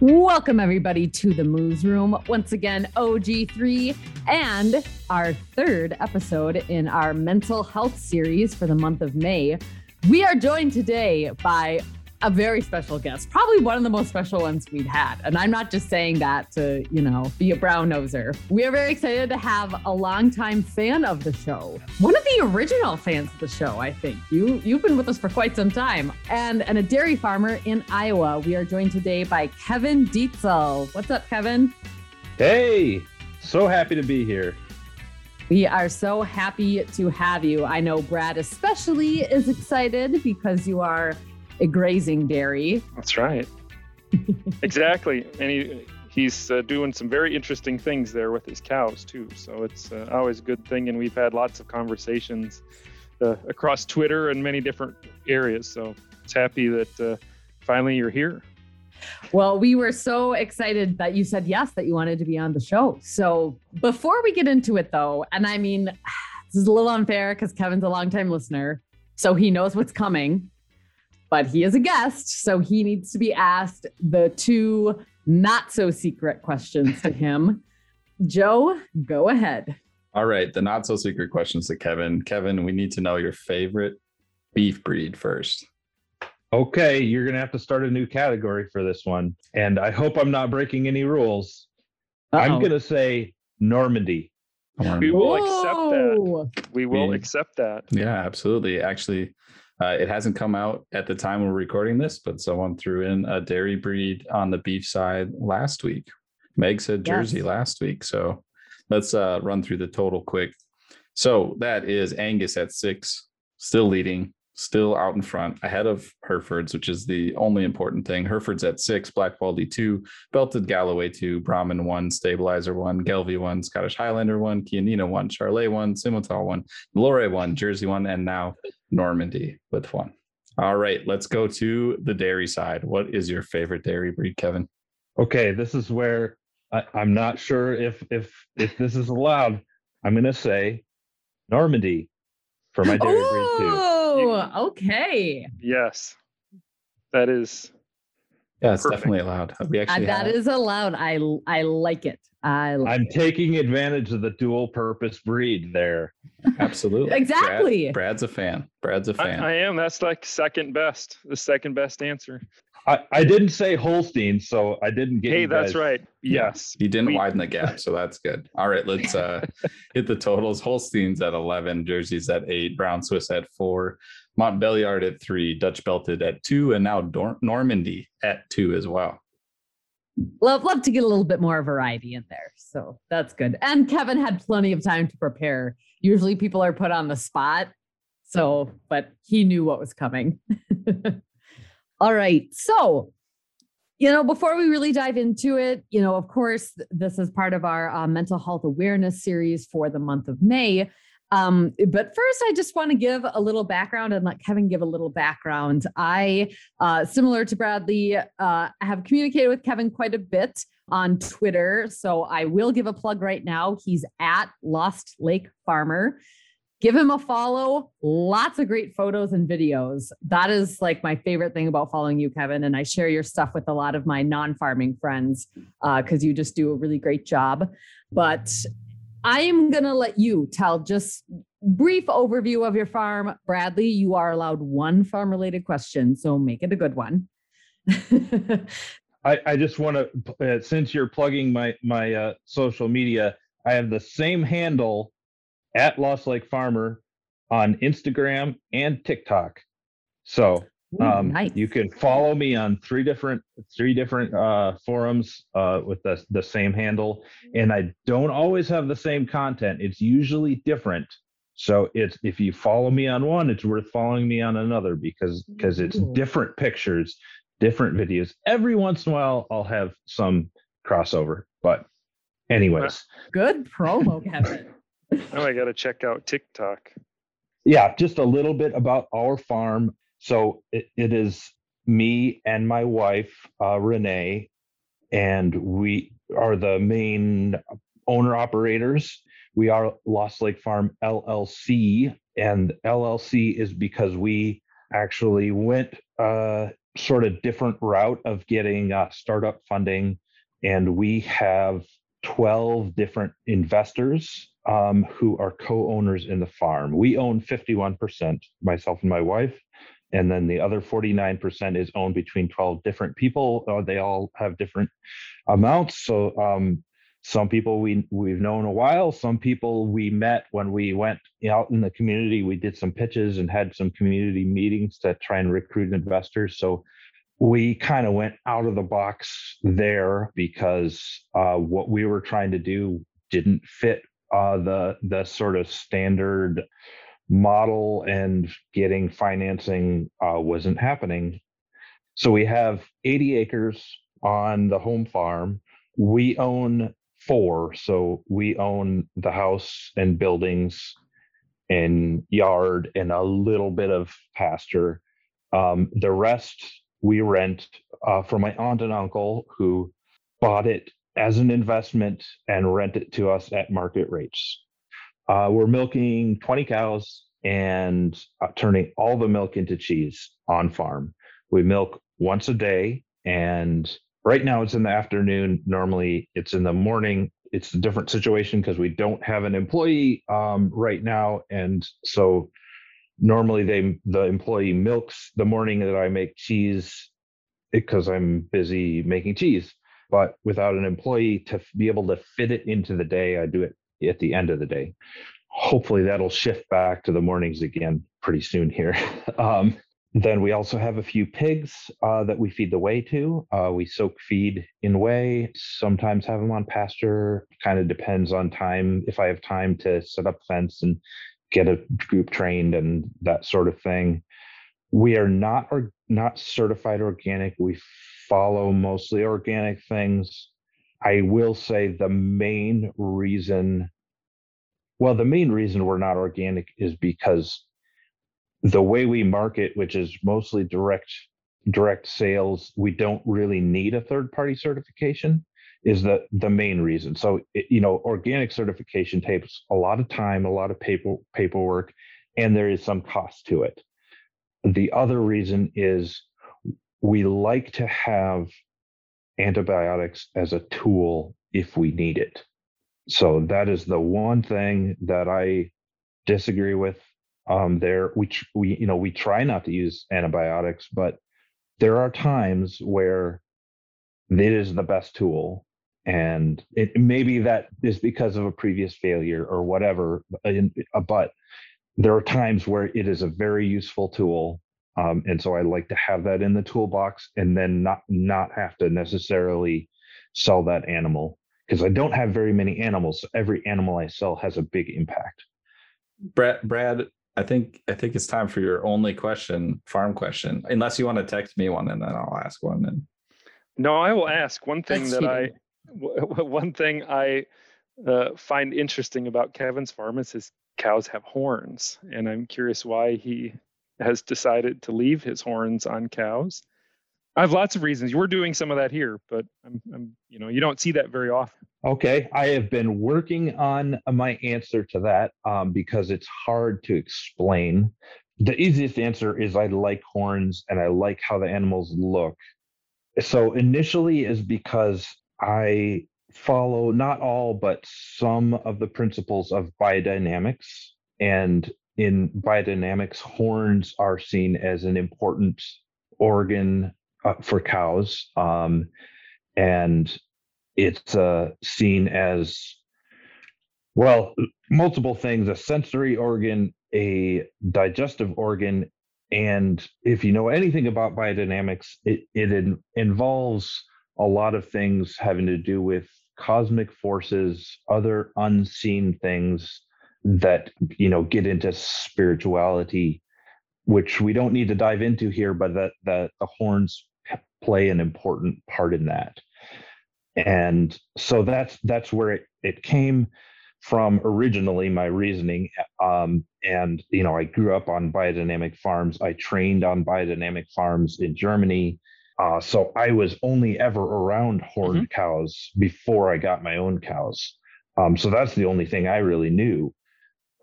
Welcome, everybody, to the Moos Room. Once again, OG3 and our third episode in our mental health series for the month of May. We are joined today by a very special guest, probably one of the most special ones we've had. And I'm not just saying that to, you know, be a brown noser. We are very excited to have a longtime fan of the show. One of the original fans of the show, I think. You you've been with us for quite some time. And and a dairy farmer in Iowa. We are joined today by Kevin Dietzel. What's up, Kevin? Hey, so happy to be here. We are so happy to have you. I know Brad especially is excited because you are a grazing dairy. That's right. exactly. And he, he's uh, doing some very interesting things there with his cows, too. So it's uh, always a good thing. And we've had lots of conversations uh, across Twitter and many different areas. So it's happy that uh, finally you're here. Well, we were so excited that you said yes, that you wanted to be on the show. So before we get into it, though, and I mean, this is a little unfair because Kevin's a longtime listener, so he knows what's coming but he is a guest, so he needs to be asked the two not so secret questions to him. Joe, go ahead. All right, the not so secret questions to Kevin. Kevin, we need to know your favorite beef breed first. Okay, you're going to have to start a new category for this one. And I hope I'm not breaking any rules. Uh-oh. I'm going to say Normandy. We will Whoa. accept that. We will we, accept that. Yeah, absolutely. Actually, uh, it hasn't come out at the time we're recording this, but someone threw in a dairy breed on the beef side last week. Meg said Jersey yes. last week. So let's uh, run through the total quick. So that is Angus at six, still leading, still out in front, ahead of Herefords, which is the only important thing. Herefords at six, Black Baldy two, Belted Galloway two, Brahman one, Stabilizer one, Gelbvieh one, Scottish Highlander one, Chianina one, Charolais one, Simmental one, Lore one, Jersey one, and now Normandy with one. All right, let's go to the dairy side. What is your favorite dairy breed, Kevin? Okay, this is where I, am not sure if if if this is allowed. I'm going to say Normandy for my dairy breed too. Oh, okay. Yes, that is. Yeah, it's perfect. definitely allowed. We actually uh, that have... is allowed. I I like it. I like I'm taking advantage of the dual purpose breed there. Absolutely. exactly. Brad, Brad's a fan. Brad's a fan. I, I, am. That's like second best. The second best answer. I, I didn't say Holstein, so I didn't get. Hey, that's right. Yes. You didn't we, widen the gap, so that's good. All right, let's uh hit the totals. Holstein's at 11, Jersey's at 8, Brown Swiss at 4, Montbéliard at 3, Dutch Belted at 2, and now Dor- Normandy at 2 as well love love to get a little bit more variety in there so that's good and kevin had plenty of time to prepare usually people are put on the spot so but he knew what was coming all right so you know before we really dive into it you know of course this is part of our uh, mental health awareness series for the month of may um, but first, I just want to give a little background and let Kevin give a little background. I, uh, similar to Bradley, uh, have communicated with Kevin quite a bit on Twitter. So I will give a plug right now. He's at Lost Lake Farmer. Give him a follow. Lots of great photos and videos. That is like my favorite thing about following you, Kevin. And I share your stuff with a lot of my non farming friends because uh, you just do a really great job. But I am going to let you tell just brief overview of your farm. Bradley, you are allowed one farm related question, so make it a good one. I, I just want to, uh, since you're plugging my my uh, social media, I have the same handle at Lost Lake Farmer on Instagram and TikTok. So Ooh, um, nice. You can follow me on three different three different uh, forums uh, with the the same handle, and I don't always have the same content. It's usually different. So it's if you follow me on one, it's worth following me on another because because it's different pictures, different videos. Every once in a while, I'll have some crossover, but anyways, good promo, Kevin. now I got to check out TikTok. Yeah, just a little bit about our farm so it, it is me and my wife, uh, Renee, and we are the main owner operators. we are Lost Lake Farm LLC, and LLC is because we actually went a sort of different route of getting uh, startup funding, and we have 12 different investors um, who are co-owners in the farm. We own 51%, myself and my wife, and then the other 49% is owned between 12 different people. Uh, they all have different amounts. So um, some people we we've known a while. Some people we met when we went out in the community. We did some pitches and had some community meetings to try and recruit investors. So we kind of went out of the box there because uh, what we were trying to do didn't fit uh, the the sort of standard model and getting financing uh, wasn't happening. So we have 80 acres on the home farm. We own four, so we own the house and buildings and yard and a little bit of pasture. Um, the rest we rent uh, from my aunt and uncle who bought it as an investment and rent it to us at market rates. Uh, we're milking 20 cows and uh, turning all the milk into cheese on farm. We milk once a day, and right now it's in the afternoon. Normally it's in the morning. It's a different situation because we don't have an employee um, right now, and so normally they the employee milks the morning that I make cheese because I'm busy making cheese. But without an employee to be able to fit it into the day, I do it at the end of the day. Hopefully that'll shift back to the mornings again pretty soon here. um, then we also have a few pigs uh, that we feed the whey to. Uh, we soak feed in whey, sometimes have them on pasture. Kind of depends on time. If I have time to set up fence and get a group trained and that sort of thing. We are not or not certified organic. We follow mostly organic things. I will say the main reason, well, the main reason we're not organic is because the way we market, which is mostly direct direct sales, we don't really need a third party certification is the the main reason. So it, you know, organic certification takes a lot of time, a lot of paper paperwork, and there is some cost to it. The other reason is we like to have antibiotics as a tool if we need it. So that is the one thing that I disagree with. Um, there, we we you know we try not to use antibiotics, but there are times where it is the best tool and it maybe that is because of a previous failure or whatever uh, but there are times where it is a very useful tool um, and so i like to have that in the toolbox and then not not have to necessarily sell that animal because i don't have very many animals so every animal i sell has a big impact brad brad i think i think it's time for your only question farm question unless you want to text me one and then i'll ask one and no i will ask one thing That's that cheating. i one thing I uh, find interesting about Kevin's farm is his cows have horns, and I'm curious why he has decided to leave his horns on cows. I have lots of reasons. We're doing some of that here, but I'm, I'm, you know, you don't see that very often. Okay, I have been working on my answer to that um, because it's hard to explain. The easiest answer is I like horns and I like how the animals look. So initially is because I follow not all, but some of the principles of biodynamics. And in biodynamics, horns are seen as an important organ uh, for cows. Um, and it's uh, seen as, well, multiple things a sensory organ, a digestive organ. And if you know anything about biodynamics, it, it in, involves a lot of things having to do with cosmic forces, other unseen things that you know get into spirituality, which we don't need to dive into here, but that that the horns play an important part in that. And so that's that's where it, it came from originally my reasoning. Um, and you know i grew up on biodynamic farms. I trained on biodynamic farms in germany uh, so I was only ever around horned mm-hmm. cows before I got my own cows. Um, so that's the only thing I really knew.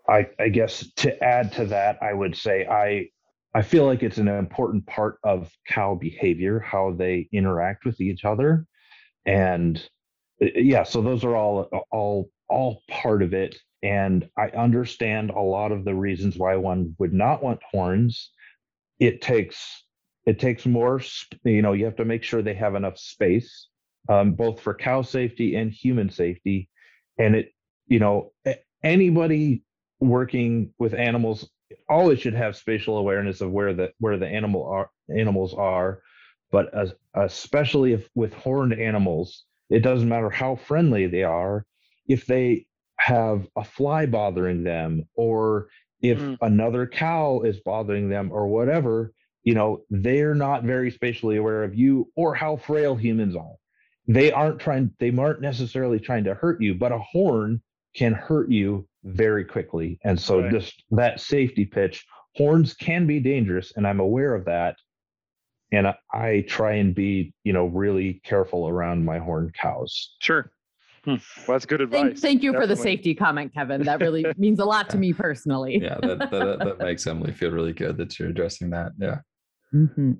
I, I guess to add to that, I would say I I feel like it's an important part of cow behavior, how they interact with each other, and yeah, so those are all all all part of it. And I understand a lot of the reasons why one would not want horns. It takes it takes more, you know, you have to make sure they have enough space, um, both for cow safety and human safety. And it, you know, anybody working with animals always should have spatial awareness of where the where the animal are animals are, but as, especially if with horned animals, it doesn't matter how friendly they are. If they have a fly bothering them, or if mm. another cow is bothering them, or whatever, you know, they're not very spatially aware of you or how frail humans are. They aren't trying, they aren't necessarily trying to hurt you, but a horn can hurt you very quickly. And so right. just that safety pitch, horns can be dangerous, and I'm aware of that. And I, I try and be, you know, really careful around my horned cows. Sure. Hmm. Well, that's good advice. Thank, thank you Definitely. for the safety comment, Kevin. That really means a lot to me personally. yeah, that, that, that makes Emily feel really good that you're addressing that. Yeah. Mm-hmm.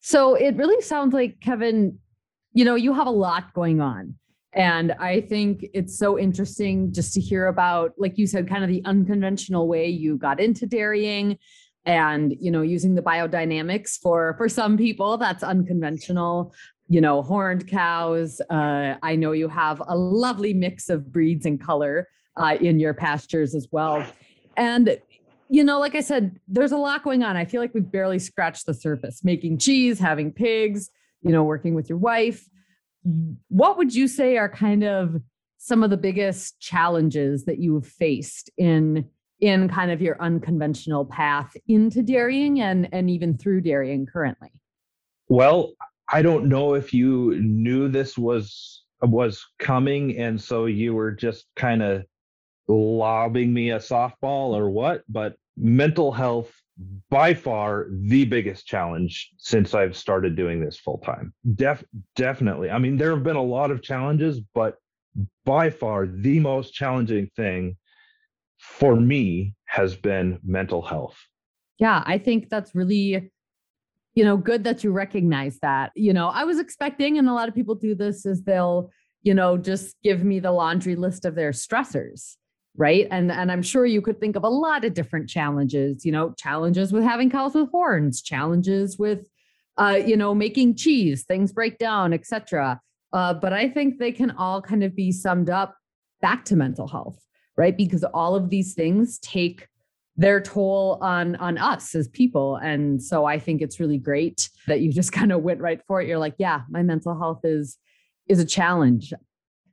So it really sounds like, Kevin, you know, you have a lot going on. And I think it's so interesting just to hear about, like you said, kind of the unconventional way you got into dairying and you know using the biodynamics for for some people that's unconventional you know horned cows uh, i know you have a lovely mix of breeds and color uh, in your pastures as well and you know like i said there's a lot going on. I feel like we've barely scratched the surface. Making cheese having pigs you know working with your wife. What would you say are kind of some of the biggest challenges that you have faced in in kind of your unconventional path into dairying and and even through dairying currently? Well i don't know if you knew this was was coming and so you were just kind of lobbing me a softball or what but mental health by far the biggest challenge since I've started doing this full time. Def definitely. I mean, there have been a lot of challenges, but by far the most challenging thing for me has been mental health. Yeah, I think that's really you know good that you recognize that. You know, I was expecting and a lot of people do this is they'll, you know, just give me the laundry list of their stressors right? And and i'm sure you could think of a lot of different challenges you know challenges with having cows with horns challenges with uh you know making cheese things break down etc uh but i think they can all kind of be summed up back to mental health right? Because all of these things take their toll on on us as people. And so i think it's really great that you just kind of went right for it. You're like yeah my mental health is is a challenge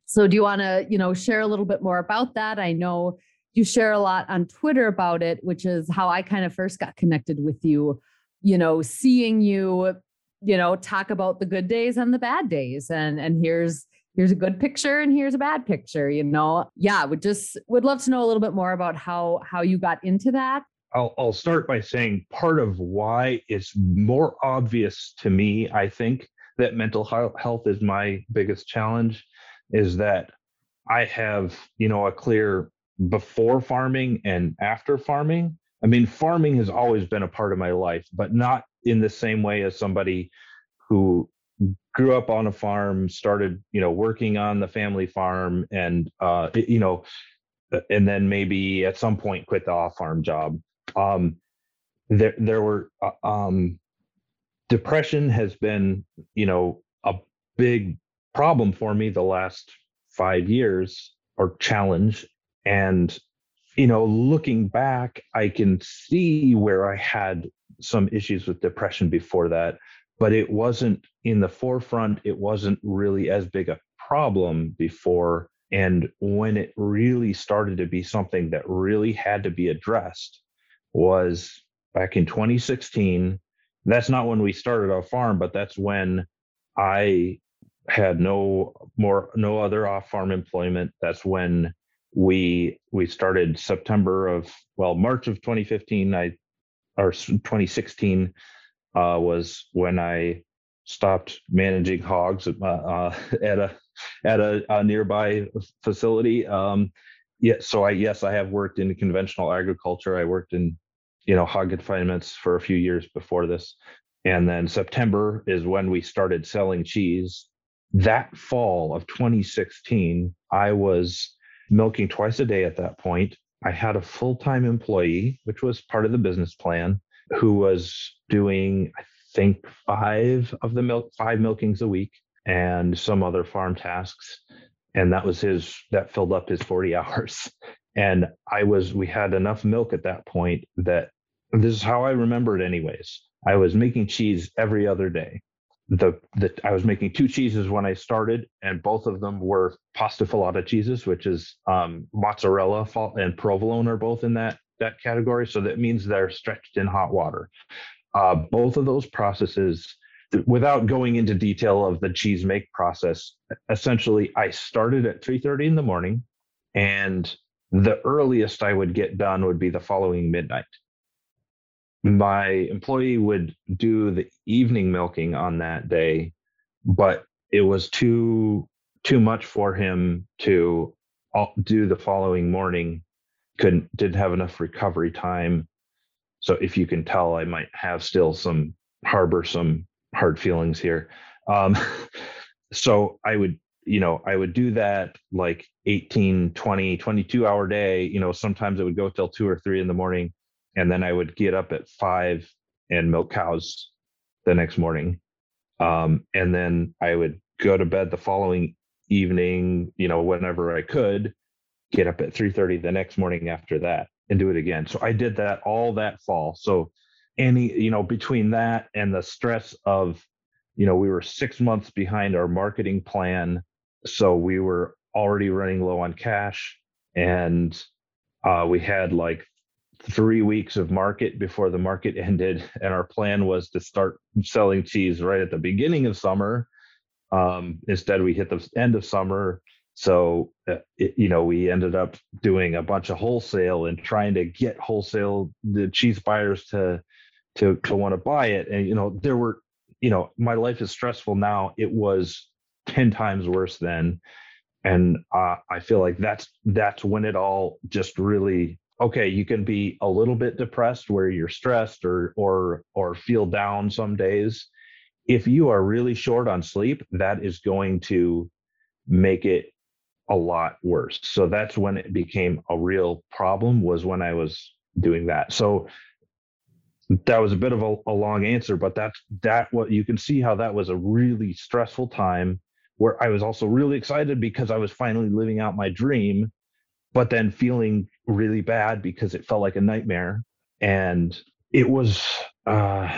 so do you want to, you know, share a little bit more about that? I know you share a lot on Twitter about it, which is how I kind of first got connected with you, you know, seeing you, you know, talk about the good days and the bad days and and here's here's a good picture and here's a bad picture, you know. Yeah, would just would love to know a little bit more about how how you got into that. I'll, I'll start by saying part of why it's more obvious to me, I think, that mental health is my biggest challenge is that I have, you know, a clear before farming and after farming. I mean, farming has always been a part of my life, but not in the same way as somebody who grew up on a farm, started, you know, working on the family farm and, uh, you know, and then maybe at some point quit the off farm job. Um, there, there were, uh, um, depression has been, you know, a big problem for me the last five years or challenge. And, you know, looking back, I can see where I had some issues with depression before that, but it wasn't in the forefront. It wasn't really as big a problem before. And when it really started to be something that really had to be addressed was back in 2016. That's not when we started our farm, but that's when I had no more no other off farm employment that's when we we started september of well march of 2015 i or 2016 uh, was when i stopped managing hogs at, uh, at a at a, a nearby facility. Um, yeah, so I yes, I have worked in conventional agriculture. I worked in you know hog confinements for a few years before this, and then September is when we started selling cheese. That fall of 2016, I was milking twice a day at that point. I had a full time employee, which was part of the business plan, who was doing, I think, five of the milk, five milkings a week and some other farm tasks. And that was his, that filled up his 40 hours. And I was, we had enough milk at that point that this is how I remember it, anyways. I was making cheese every other day the the I was making two cheeses when I started, and both of them were pasta filata cheeses, which is um, mozzarella and provolone are both in that that category. So that means they're stretched in hot water. Uh, both of those processes, without going into detail of the cheese make process, essentially I started at 3:30 in the morning, and the earliest I would get done would be the following midnight my employee would do the evening milking on that day but it was too too much for him to do the following morning. Couldn't didn't have enough recovery time. So if you can tell i might have still some harbor some hard feelings here. Um, so i would you know i would do that like 18 20 22 hour day. You know sometimes it would go till 2 or 3 in the morning and then I would get up at five and milk cows the next morning. Um, and then I would go to bed the following evening, you know, whenever I could, get up at 3:30 the next morning after that and do it again. So I did that all that fall. So any, you know, between that and the stress of, you know, we were six months behind our marketing plan. So we were already running low on cash and uh, we had like three weeks of market before the market ended, and our plan was to start selling cheese right at the beginning of summer. Um, instead, we hit the end of summer, so uh, it, you know we ended up doing a bunch of wholesale and trying to get wholesale the cheese buyers to to to want to buy it. And you know there were you know my life is stressful now. It was ten times worse then, and uh, I feel like that's that's when it all just really okay you can be a little bit depressed where you're stressed or or or feel down some days. If you are really short on sleep that is going to make it a lot worse. So that's when it became a real problem was when i was doing that. So that was a bit of a, a long answer but that's that what you can see how that was a really stressful time where i was also really excited because i was finally living out my dream but then feeling really bad because it felt like a nightmare. And it was, uh,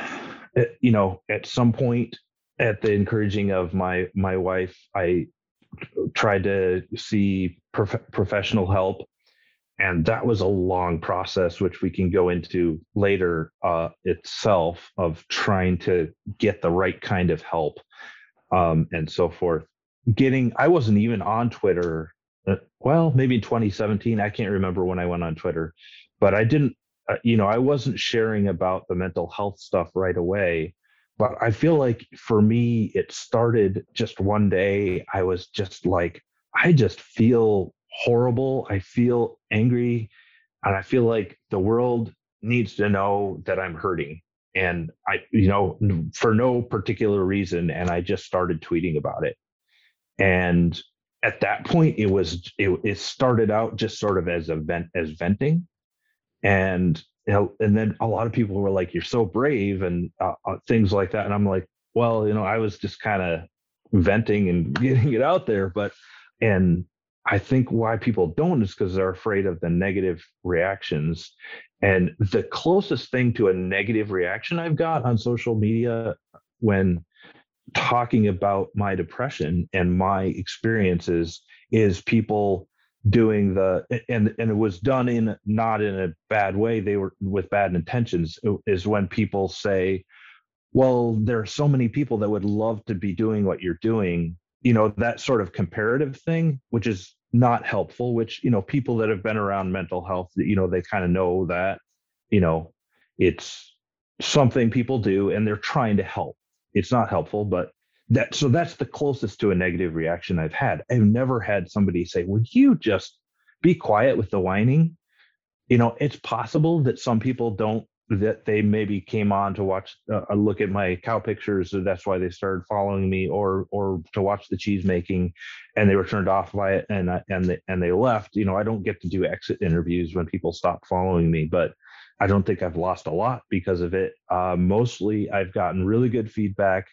you know, at some point, at the encouraging of my my wife, I tried to see prof- professional help, and that was a long process, which we can go into later uh, itself of trying to get the right kind of help um, and so forth. Getting, I wasn't even on Twitter well, maybe in 2017. I can't remember when I went on Twitter, but I didn't, uh, you know, I wasn't sharing about the mental health stuff right away. But I feel like for me, it started just one day. I was just like, I just feel horrible. I feel angry. And I feel like the world needs to know that I'm hurting. And I, you know, for no particular reason. And I just started tweeting about it. And at that point it was it, it started out just sort of as a vent as venting. And you know, and then a lot of people were like you're so brave and uh, uh, things like that. And i'm like well you know i was just kind of venting and getting it out there. But and i think why people don't is because they're afraid of the negative reactions. And the closest thing to a negative reaction i've got on social media when talking about my depression and my experiences is people doing the and and it was done in not in a bad way. They were with bad intentions uh, is when people say well there are so many people that would love to be doing what you're doing. You know that sort of comparative thing which is not helpful which you know people that have been around mental health you know they kind of know that you know it's something people do and they're trying to help it's not helpful, but that so that's the closest to a negative reaction I've had. I've never had somebody say, "Would you just be quiet with the whining?" You know, it's possible that some people don't that they maybe came on to watch uh, a look at my cow pictures so that's why they started following me or or to watch the cheese making and they were turned off by it and and they and they left you know i don't get to do exit interviews when people stop following me but i don't think i've lost a lot because of it. Uh, mostly i've gotten really good feedback.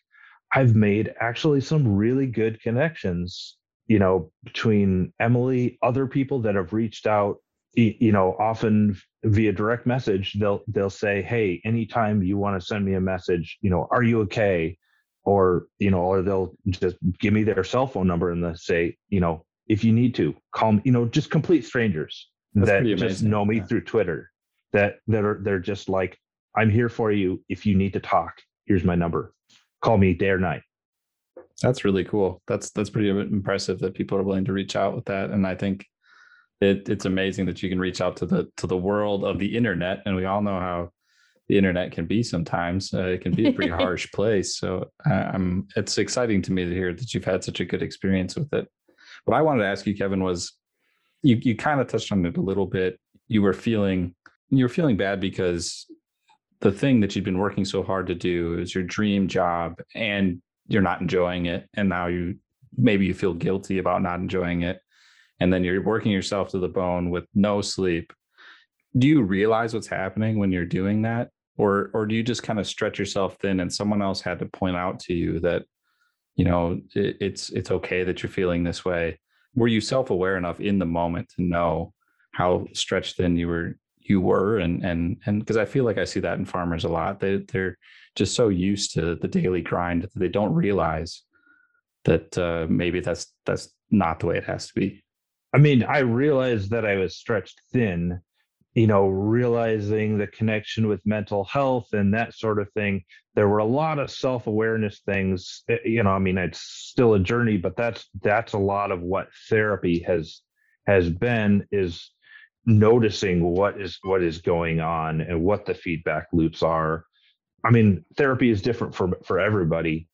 I've made actually some really good connections you know between emily other people that have reached out you know often via direct message they'll they'll say hey anytime you want to send me a message you know are you okay? Or you know or they'll just give me their cell phone number and they'll say you know if you need to call me you know just complete strangers That's that just know me yeah. through twitter that that are they're just like i'm here for you. If you need to talk here's my number. Call me day or night. That's really cool. That's that's pretty impressive that people are willing to reach out with that and i think it, it's amazing that you can reach out to the to the world of the internet and we all know how the internet can be sometimes. Uh, it can be a pretty harsh place so um, it's exciting to me to hear that you've had such a good experience with it. What i wanted to ask you kevin was you, you kind of touched on it a little bit. You were feeling you were feeling bad because the thing that you'd been working so hard to do is your dream job and you're not enjoying it. And now you maybe you feel guilty about not enjoying it. And then you're working yourself to the bone with no sleep. Do you realize what's happening when you're doing that? Or or do you just kind of stretch yourself thin and someone else had to point out to you that you know it, it's it's okay that you're feeling this way? Were you self-aware enough in the moment to know how stretched thin you were you were and and and because i feel like i see that in farmers a lot they they're just so used to the daily grind that they don't realize that uh, maybe that's that's not the way it has to be I mean, I realized that I was stretched thin, you know, realizing the connection with mental health and that sort of thing. There were a lot of self-awareness things, eh, you know, I mean, it's still a journey, but that's that's a lot of what therapy has has been is noticing what is what is going on and what the feedback loops are. I mean, therapy is different for for everybody.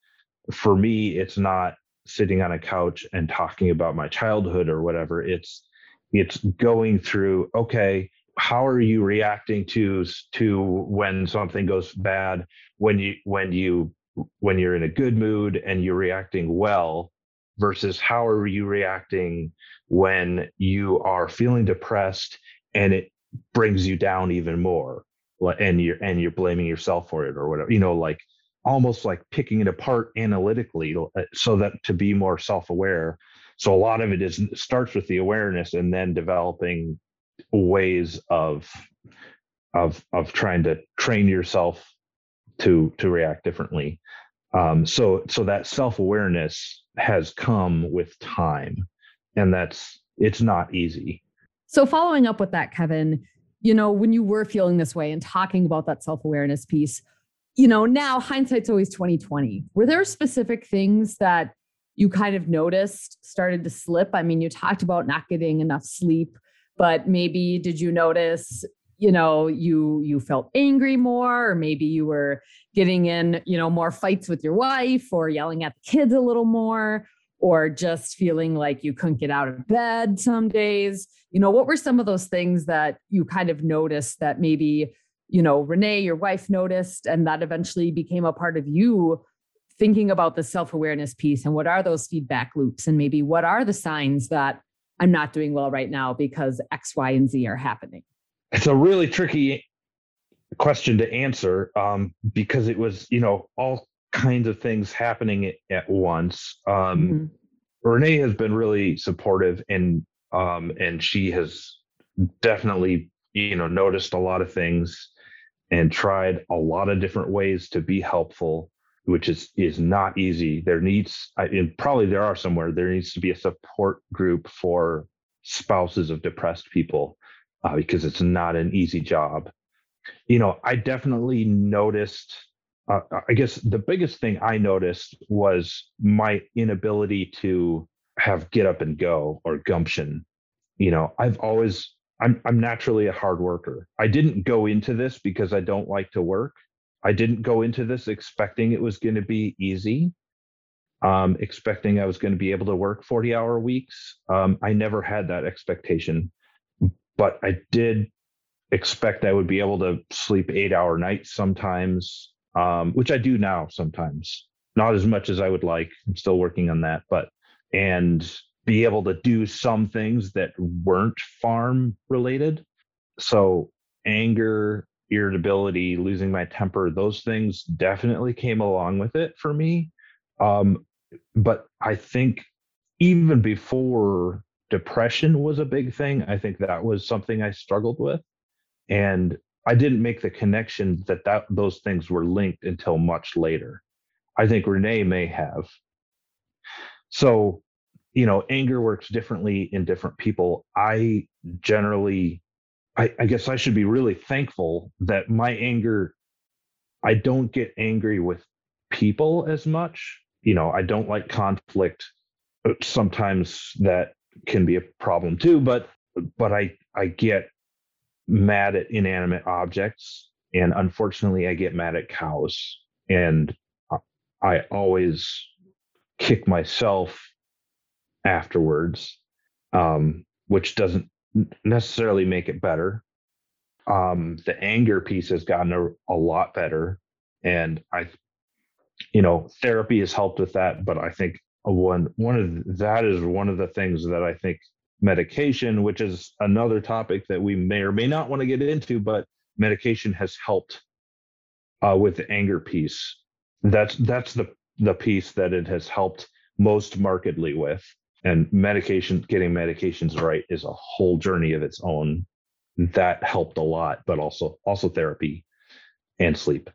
For me, it's not sitting on a couch and talking about my childhood or whatever it's it's going through okay how are you reacting to to when something goes bad when you when you when you're in a good mood and you're reacting well versus how are you reacting when you are feeling depressed and it brings you down even more and you're and you're blaming yourself for it or whatever you know like almost like picking it apart analytically uh, so that to be more self-aware. So a lot of it is starts with the awareness and then developing ways of of of trying to train yourself to to react differently. Um, so so that self-awareness has come with time and that's it's not easy so following up with that kevin you know when you were feeling this way and talking about that self-awareness piece you know, now hindsight's always 2020. Were there specific things that you kind of noticed started to slip? I mean, you talked about not getting enough sleep, but maybe did you notice, you know, you you felt angry more or maybe you were getting in, you know, more fights with your wife or yelling at the kids a little more or just feeling like you couldn't get out of bed some days? You know, what were some of those things that you kind of noticed that maybe you know, Renee, your wife noticed, and that eventually became a part of you thinking about the self awareness piece and what are those feedback loops, and maybe what are the signs that I'm not doing well right now because X, Y, and Z are happening? It's a really tricky question to answer um, because it was, you know, all kinds of things happening at, once. Um, mm-hmm. Renee has been really supportive and um, and she has definitely, you know, noticed a lot of things and tried a lot of different ways to be helpful which is is not easy there needs I, and probably there are somewhere there needs to be a support group for spouses of depressed people uh, because it's not an easy job you know i definitely noticed uh, i guess the biggest thing i noticed was my inability to have get up and go or gumption you know i've always I'm I'm naturally a hard worker. I didn't go into this because I don't like to work. I didn't go into this expecting it was going to be easy. um, expecting I was going to be able to work 40 hour weeks. Um, I never had that expectation, but I did expect I would be able to sleep eight hour nights sometimes, um, which I do now sometimes. Not as much as I would like. I'm still working on that, but and be able to do some things that weren't farm related. So anger, irritability, losing my temper, those things definitely came along with it for me. Um, but I think even before depression was a big thing, I think that was something I struggled with. And I didn't make the connection that, that those things were linked until much later. I think Renee may have. So, you know, anger works differently in different people. I generally, I, I guess I should be really thankful that my anger, I don't get angry with people as much you know, I don't like conflict. Uh, sometimes that can be a problem too, but but I I get mad at inanimate objects and unfortunately I get mad at cows. And I always kick myself afterwards um, which doesn't necessarily make it better. Um, the anger piece has gotten a, a lot better and I you know, therapy has helped with that, but I think one one of that is one of the things that I think medication, which is another topic that we may or may not want to get into, but medication has helped uh, with the anger piece. That's that's the the piece that it has helped most markedly with. And medication, getting medications right is a whole journey of its own. That helped a lot, but also also therapy and sleep.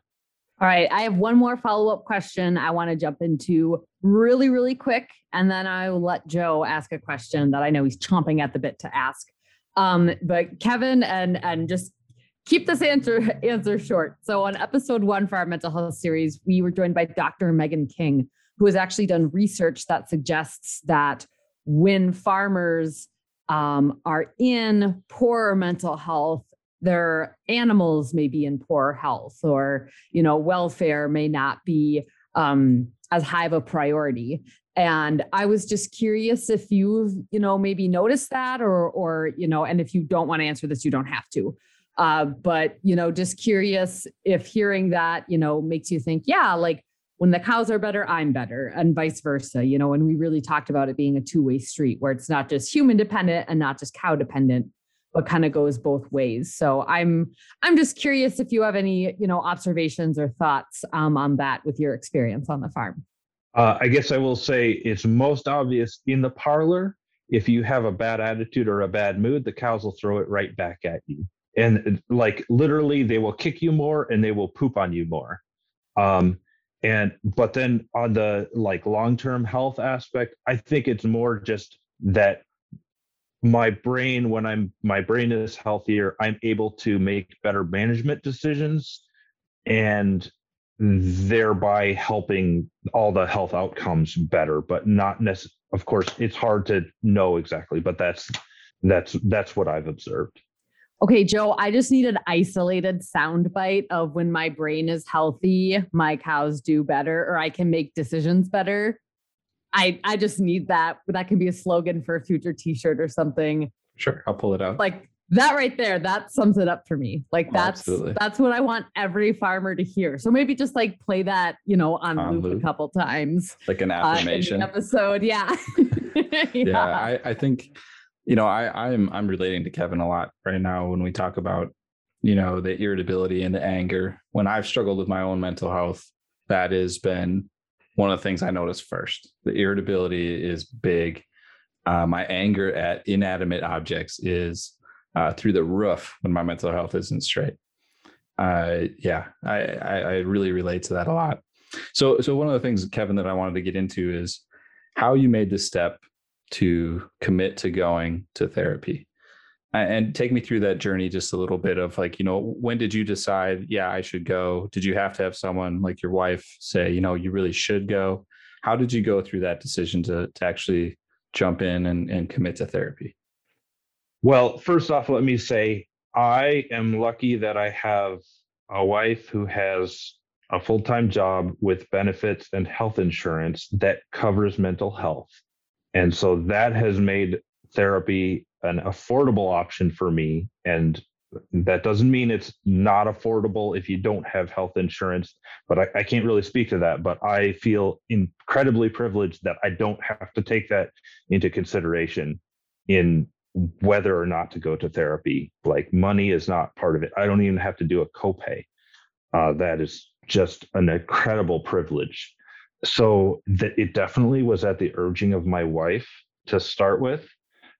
All right. I have one more follow up question I want to jump into really, really quick. And then I will let Joe ask a question that I know he's chomping at the bit to ask. Um, but Kevin, and and just keep this answer answer short. So on episode one for our mental health series, we were joined by Dr. Megan King, who has actually done research that suggests that when farmers um, are in poor mental health their animals may be in poor health or you know welfare may not be um, as high of a priority. And i was just curious if you've you know maybe noticed that or or you know and if you don't want to answer this you don't have to. Uh, but you know just curious if hearing that you know makes you think yeah like when the cows are better i'm better and vice versa you know and we really talked about it being a two-way street where it's not just human dependent and not just cow dependent but kind of goes both ways. So I'm I'm just curious if you have any you know observations or thoughts um, on that with your experience on the farm. Uh, I guess I will say it's most obvious in the parlor. If you have a bad attitude or a bad mood, the cows will throw it right back at you. And like literally, they will kick you more and they will poop on you more. Um, and but then on the like long-term health aspect, I think it's more just that my brain when i'm my brain is healthier i'm able to make better management decisions and thereby helping all the health outcomes better but not necessarily of course it's hard to know exactly but that's that's that's what i've observed. Okay joe i just need an isolated sound bite of when my brain is healthy my cows do better or i can make decisions better I I just need that. That can be a slogan for a future T-shirt or something. Sure, I'll pull it out. Like that right there, that sums it up for me. Like that's oh, that's what I want every farmer to hear. So maybe just like play that, you know, on, on loop, loop, a couple times, like an affirmation uh, episode. Yeah, yeah. yeah I, I think you know I I'm I'm relating to Kevin a lot right now when we talk about you know the irritability and the anger. When I've struggled with my own mental health, that has been one of the things I noticed first. The irritability is big. Uh, my anger at inanimate objects is uh, through the roof when my mental health isn't straight. Uh, yeah, I, I, I really relate to that a lot. So, so one of the things, Kevin, that I wanted to get into is how you made the step to commit to going to therapy and take me through that journey just a little bit of like you know when did you decide yeah i should go did you have to have someone like your wife say you know you really should go how did you go through that decision to, to actually jump in and, and commit to therapy? Well first off let me say i am lucky that i have a wife who has a full time job with benefits and health insurance that covers mental health. And so that has made therapy an affordable option for me. And that doesn't mean it's not affordable if you don't have health insurance, but I, I, can't really speak to that. But I feel incredibly privileged that I don't have to take that into consideration in whether or not to go to therapy. Like money is not part of it. I don't even have to do a copay. Uh, that is just an incredible privilege. So that it definitely was at the urging of my wife to start with.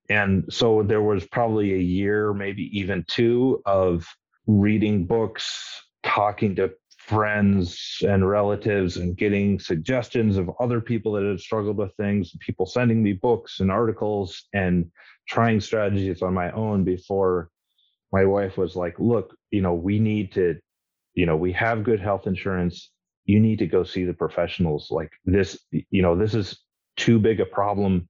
And so there was probably a year, maybe even two, of reading books, talking to friends and relatives, and getting suggestions of other people that had struggled with things, people sending me books and articles, and trying strategies on my own before my wife was like, Look, you know, we need to you know we have good health insurance. You need to go see the professionals. Like this you know this is too big a problem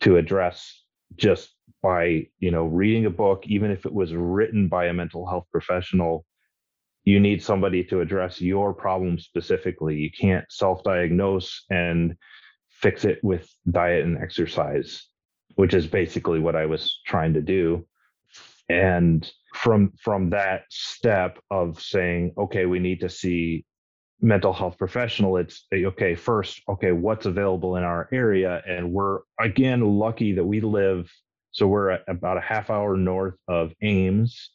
to address just by you know reading a book even if it was written by a mental health professional you need somebody to address your problem specifically. You can't self-diagnose and fix it with diet and exercise which is basically what i was trying to do. And from from that step of saying okay we need to see mental health professional it's okay first okay what's available in our area? And we're again lucky that we live so we're about a half hour north of ames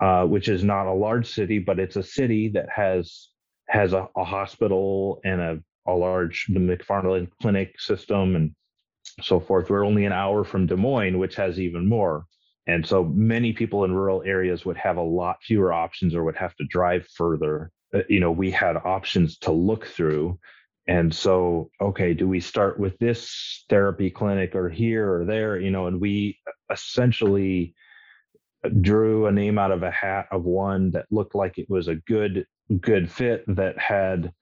uh, which is not a large city but it's a city that has has a, a hospital and a, a large the mcfarland clinic system and so forth. We're only an hour from des moines which has even more. And so many people in rural areas would have a lot fewer options or would have to drive further. Uh, you know, we had options to look through. And so, okay, do we start with this therapy clinic or here or there? You know, and we essentially drew a name out of a hat of one that looked like it was a good good fit that had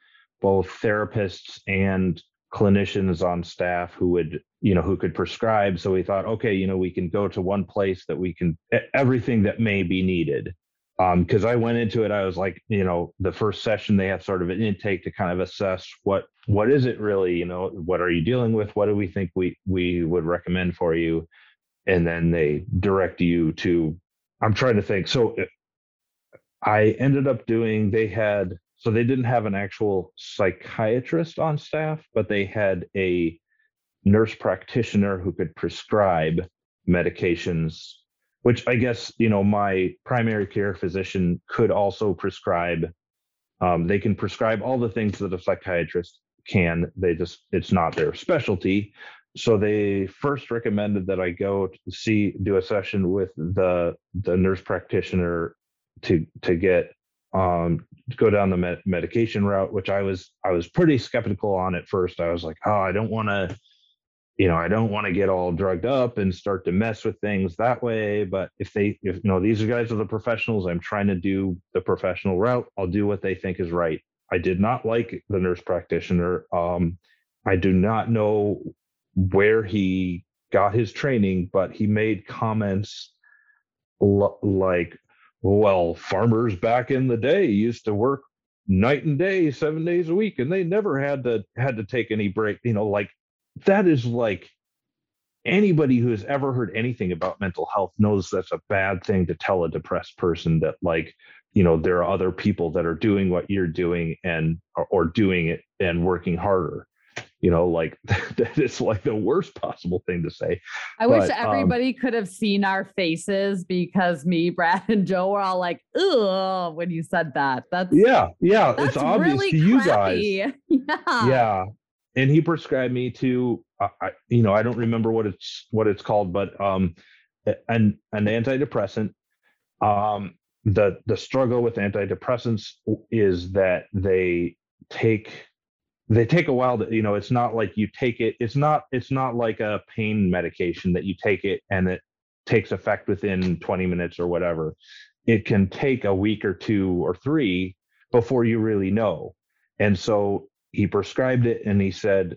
both therapists and clinicians on staff who would you know who could prescribe so we thought okay you know we can go to one place that we can everything that may be needed um because i went into it i was like you know the first session they have sort of an intake to kind of assess what what is it really you know what are you dealing with? What do we think we we would recommend for you? And then they direct you to i'm trying to think. So i ended up doing they had so they didn't have an actual psychiatrist on staff, but they had a nurse practitioner who could prescribe medications, which I guess, you know, my primary care physician could also prescribe. Um, they can prescribe all the things that a psychiatrist can. They just, it's not their specialty. So they first recommended that I go to see, do a session with the the nurse practitioner to to get um, go down the med- medication route, which I was I was pretty skeptical on at first. I was like, oh, I don't want to, you know, I don't want to get all drugged up and start to mess with things that way. But if they, if you know, these guys are the professionals, I'm trying to do the professional route. I'll do what they think is right. I did not like the nurse practitioner. Um, I do not know where he got his training, but he made comments l- like well, farmers back in the day used to work night and day, seven days a week, and they never had to had to take any break. You know, like that is like anybody who has ever heard anything about mental health knows that's a bad thing to tell a depressed person that like you know there are other people that are doing what you're doing and or, doing it and working harder. You know like that is like the worst possible thing to say i but, wish um everybody um, could have seen our faces because me brad and joe were all like ugh when you said that. That's yeah yeah that's it's obvious really to you guys. yeah. Yeah and he prescribed me to uh, I, you know i don't remember what it's what it's called but um an an antidepressant. Um the the struggle with antidepressants is that they take they take a while to you know it's not like you take it it's not it's not like a pain medication that you take it and it takes effect within 20 minutes or whatever. It can take a week or two or three before you really know. And so he prescribed it and he said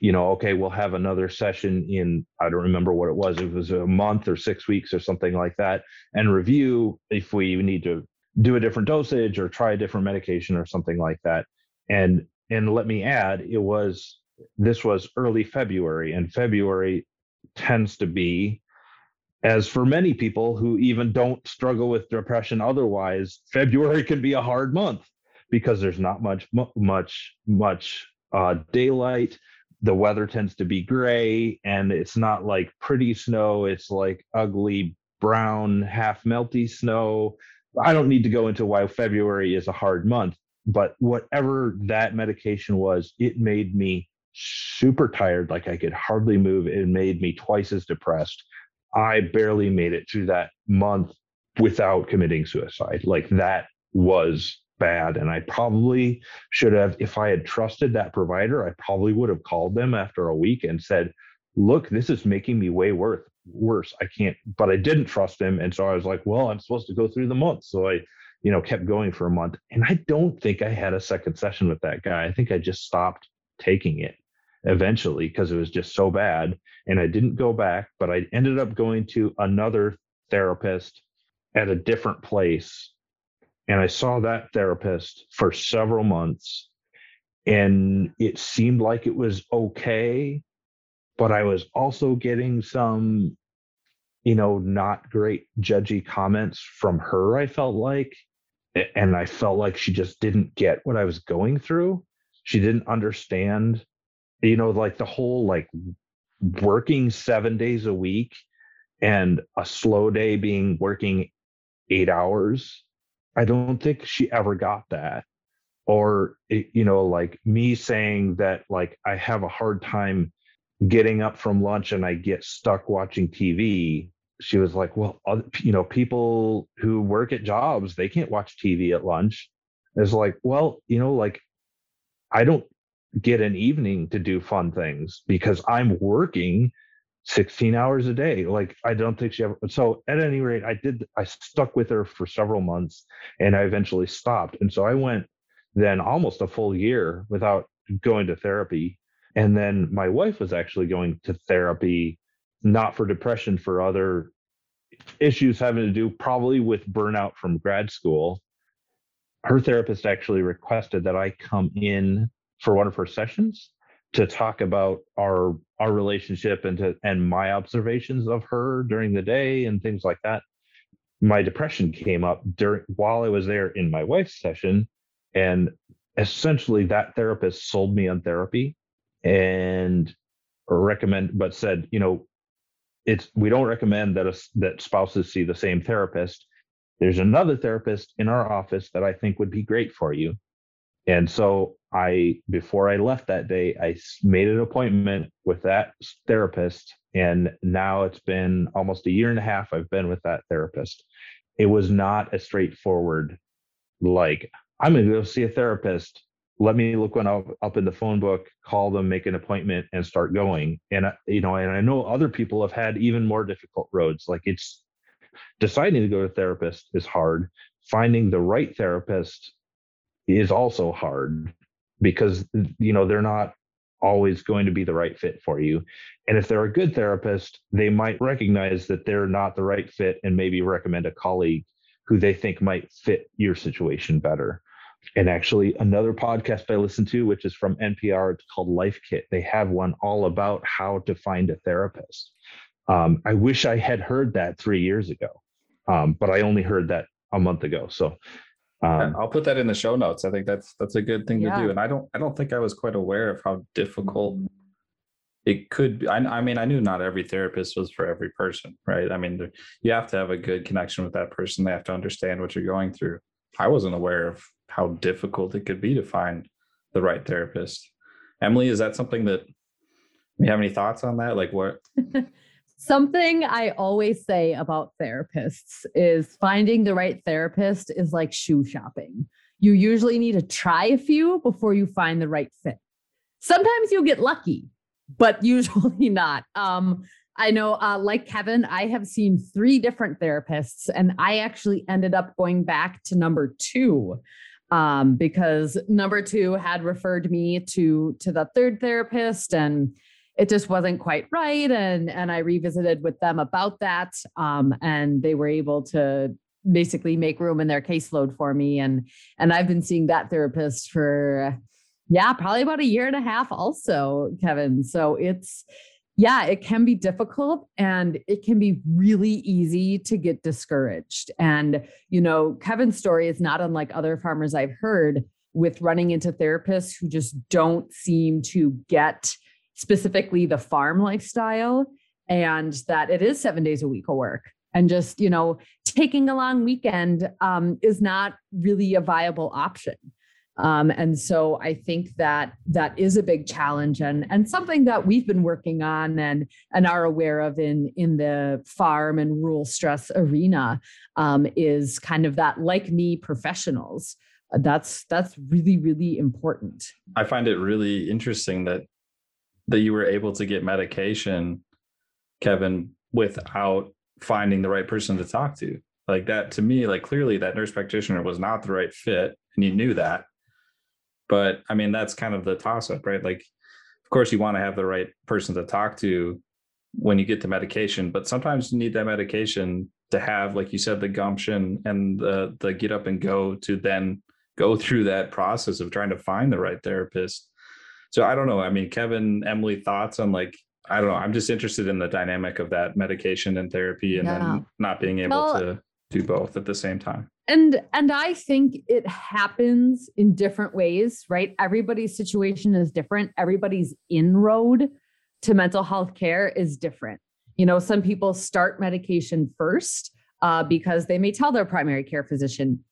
you know okay we'll have another session in i don't remember what it was it was a month or six weeks or something like that and review if we need to do a different dosage or try a different medication or something like that. And and let me add, it was this was early February, and February tends to be, as for many people who even don't struggle with depression otherwise, February can be a hard month because there's not much much much uh, daylight. The weather tends to be gray, and it's not like pretty snow. It's like ugly brown, half melty snow. I don't need to go into why February is a hard month, but whatever that medication was, it made me super tired, like I could hardly move. It made me twice as depressed. I barely made it through that month without committing suicide. Like that was bad. And I probably should have, if I had trusted that provider, I probably would have called them after a week and said, look, this is making me way worse. Worse. I can't, but I didn't trust him. And so I was like, well, I'm supposed to go through the month. So I, you know, kept going for a month. And I don't think I had a second session with that guy. I think I just stopped taking it eventually because it was just so bad. And I didn't go back, but I ended up going to another therapist at a different place. And I saw that therapist for several months. And it seemed like it was okay. But I was also getting some, you know, not great judgy comments from her, I felt like. And I felt like she just didn't get what I was going through. She didn't understand you know like the whole like working seven days a week and a slow day being working eight hours i don't think she ever got that. Or eh, you know like me saying that like i have a hard time getting up from lunch and i get stuck watching tv she was like well you know people who work at jobs they can't watch tv at lunch. It's like well you know like i don't get an evening to do fun things because I'm working 16 hours a day. Like I don't think she ever so at any rate, I did I stuck with her for several months and I eventually stopped. And so I went then almost a full year without going to therapy. And then my wife was actually going to therapy, not for depression, for other issues having to do probably with burnout from grad school. Her therapist actually requested that I come in for one of her sessions to talk about our our relationship and to and my observations of her during the day and things like that. My depression came up during while i was there in my wife's session and essentially that therapist sold me on therapy and recommend but said you know it's we don't recommend that us that spouses see the same therapist. There's another therapist in our office that i think would be great for you. And so I, before I left that day, I made an appointment with that therapist. And now it's been almost a year and a half I've been with that therapist. It was not a straightforward, like, I'm going to go see a therapist. Let me look one up, up in the phone book, call them, make an appointment, and start going. And, you know, and I know other people have had even more difficult roads. Like, it's deciding to go to a therapist is hard. Finding the right therapist is also hard because you know they're not always going to be the right fit for you. And if they're a good therapist, they might recognize that they're not the right fit and maybe recommend a colleague who they think might fit your situation better. And actually, another podcast I listen to, which is from NPR, it's called Life Kit. They have one all about how to find a therapist. Um, I wish I had heard that three years ago, um, but I only heard that a month ago. So um, I'll put that in the show notes. I think that's that's a good thing yeah. to do. And I don't I don't think I was quite aware of how difficult it could be. I, I mean, I knew not every therapist was for every person, right? I mean, you have to have a good connection with that person. They have to understand what you're going through. I wasn't aware of how difficult it could be to find the right therapist. Emily, is that something that you have any thoughts on that? Like what? Something I always say about therapists is finding the right therapist is like shoe shopping. You usually need to try a few before you find the right fit. Sometimes you'll get lucky, but usually not. Um, I know, uh, like Kevin, I have seen three different therapists, and I actually ended up going back to number two um, because number two had referred me to to the third therapist, and it just wasn't quite right and and i revisited with them about that um, and they were able to basically make room in their caseload for me. And and I've been seeing that therapist for yeah, probably about a year and a half also, Kevin. So it's yeah, it can be difficult and it can be really easy to get discouraged. And, you know, Kevin's story is not unlike other farmers I've heard with running into therapists who just don't seem to get specifically the farm lifestyle and that it is seven days a week of work. And just you know taking a long weekend um, is not really a viable option. Um, and so i think that that is a big challenge and and something that we've been working on and and are aware of in in the farm and rural stress arena um, is kind of that like me professionals that's that's really really important. I find it really interesting that that you were able to get medication kevin without finding the right person to talk to. Like that to me like clearly that nurse practitioner was not the right fit and you knew that. But i mean that's kind of the toss up right? Like of course you want to have the right person to talk to when you get to medication but sometimes you need that medication to have like you said the gumption and the the get up and go to then go through that process of trying to find the right therapist so i don't know i mean kevin emily thoughts on like I don't know. I'm just interested in the dynamic of that medication and therapy and yeah. then not being able well, to do both at the same time. And and I think it happens in different ways, right? Everybody's situation is different. Everybody's inroad to mental health care is different. You know, some people start medication first uh, because they may tell their primary care physician,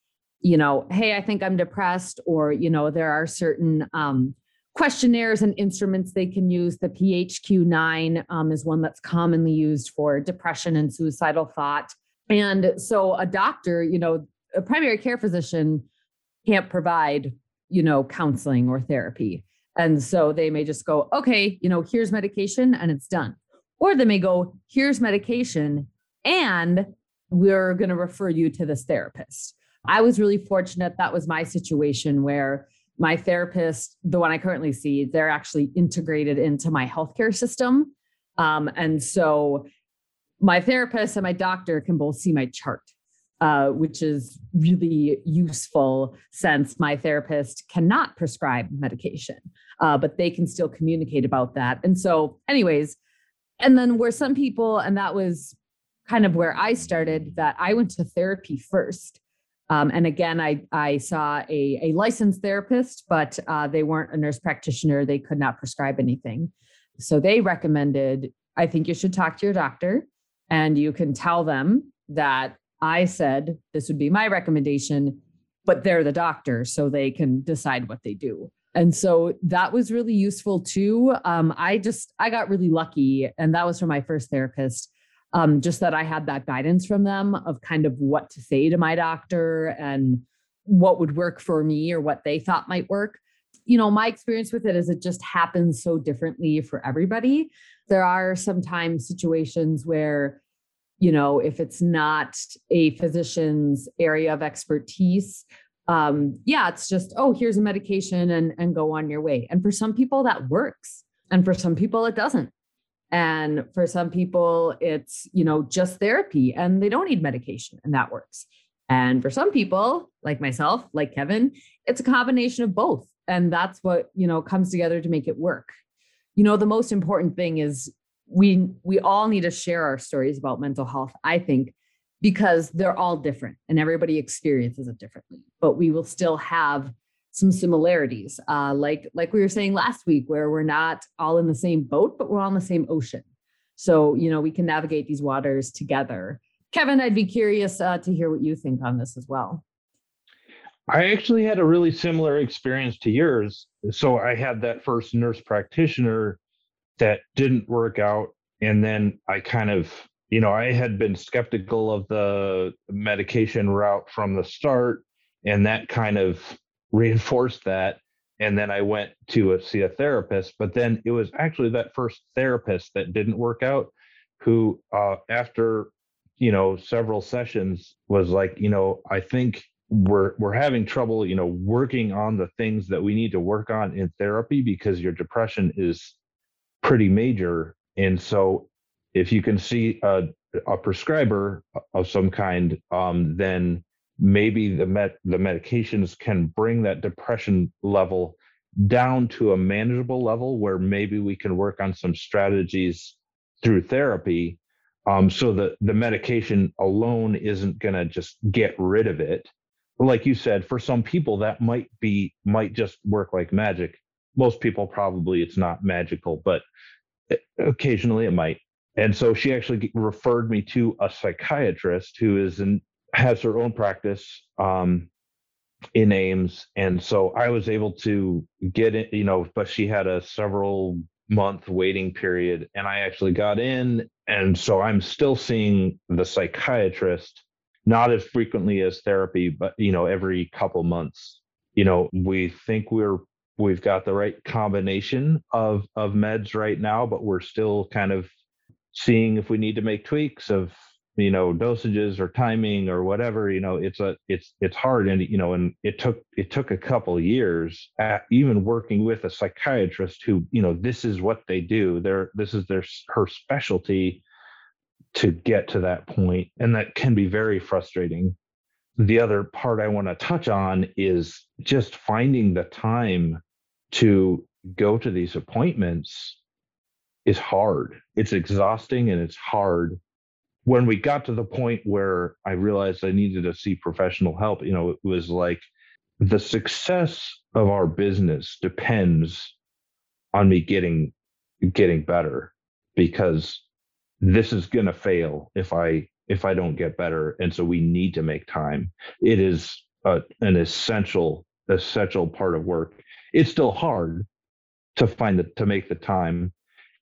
you know, hey, I think I'm depressed, or you know, there are certain um, questionnaires and instruments they can use. The PHQ 9 um, is one that's commonly used for depression and suicidal thought. And so a doctor, you know, a primary care physician can't provide, you know, counseling or therapy. And so they may just go, okay, you know, here's medication and it's done. Or they may go, here's medication and we're going to refer you to this therapist. I was really fortunate. That was my situation where my therapist, the one I currently see, they're actually integrated into my healthcare system. Um, and so my therapist and my doctor can both see my chart, uh, which is really useful since my therapist cannot prescribe medication, uh, but they can still communicate about that. And so, anyways, and then where some people, and that was kind of where I started, that I went to therapy first. Um, and again, I, I saw a, a licensed therapist, but uh, they weren't a nurse practitioner. They could not prescribe anything. So they recommended, I think you should talk to your doctor and you can tell them that I said this would be my recommendation, but they're the doctor, so they can decide what they do. And so that was really useful too. Um, I just, I got really lucky, and that was from my first therapist um, just that I had that guidance from them of kind of what to say to my doctor and what would work for me or what they thought might work. You know, my experience with it is it just happens so differently for everybody. There are sometimes situations where, you know, if it's not a physician's area of expertise, um, yeah, it's just, oh, here's a medication and, and go on your way. And for some people, that works. And for some people, it doesn't. And for some people, it's, you know, just therapy and they don't need medication and that works. And for some people, like myself, like Kevin, it's a combination of both. And that's what, you know, comes together to make it work. You know, the most important thing is we we all need to share our stories about mental health, I think, because they're all different and everybody experiences it differently. But we will still have some similarities, uh, like like we were saying last week, where we're not all in the same boat, but we're on the same ocean. So you know we can navigate these waters together. Kevin, I'd be curious uh, to hear what you think on this as well. I actually had a really similar experience to yours. So I had that first nurse practitioner that didn't work out, and then I kind of you know, I had been skeptical of the medication route from the start, and that kind of reinforced that and then i went to a, see a therapist but then it was actually that first therapist that didn't work out who uh, after you know several sessions was like you know i think we're we're having trouble you know working on the things that we need to work on in therapy because your depression is pretty major. And so if you can see a, a prescriber of some kind, um, then maybe the met the medications can bring that depression level down to a manageable level where maybe we can work on some strategies through therapy um, so that the medication alone isn't going to just get rid of it. Like you said for some people that might be might just work like magic. Most people probably it's not magical but occasionally it might. And so she actually referred me to a psychiatrist who is in has her own practice um, in Ames, and so I was able to get it. You know, but she had a several month waiting period, and I actually got in, and so I'm still seeing the psychiatrist not as frequently as therapy, but you know, every couple months. You know, we think we're we've got the right combination of of meds right now, but we're still kind of seeing if we need to make tweaks of you know dosages or timing or whatever you know it's a it's it's hard. And you know and it took it took a couple years at even working with a psychiatrist who you know this is what they do. They're this is their her specialty to get to that point. And that can be very frustrating. The other part i want to touch on is just finding the time to go to these appointments is hard. It's exhausting and it's hard when we got to the point where I realized I needed to see professional help, you know, it was like the success of our business depends on me getting getting better because this is going to fail if I if I don't get better and so we need to make time. It is a, an essential essential part of work. It's still hard to find the to make the time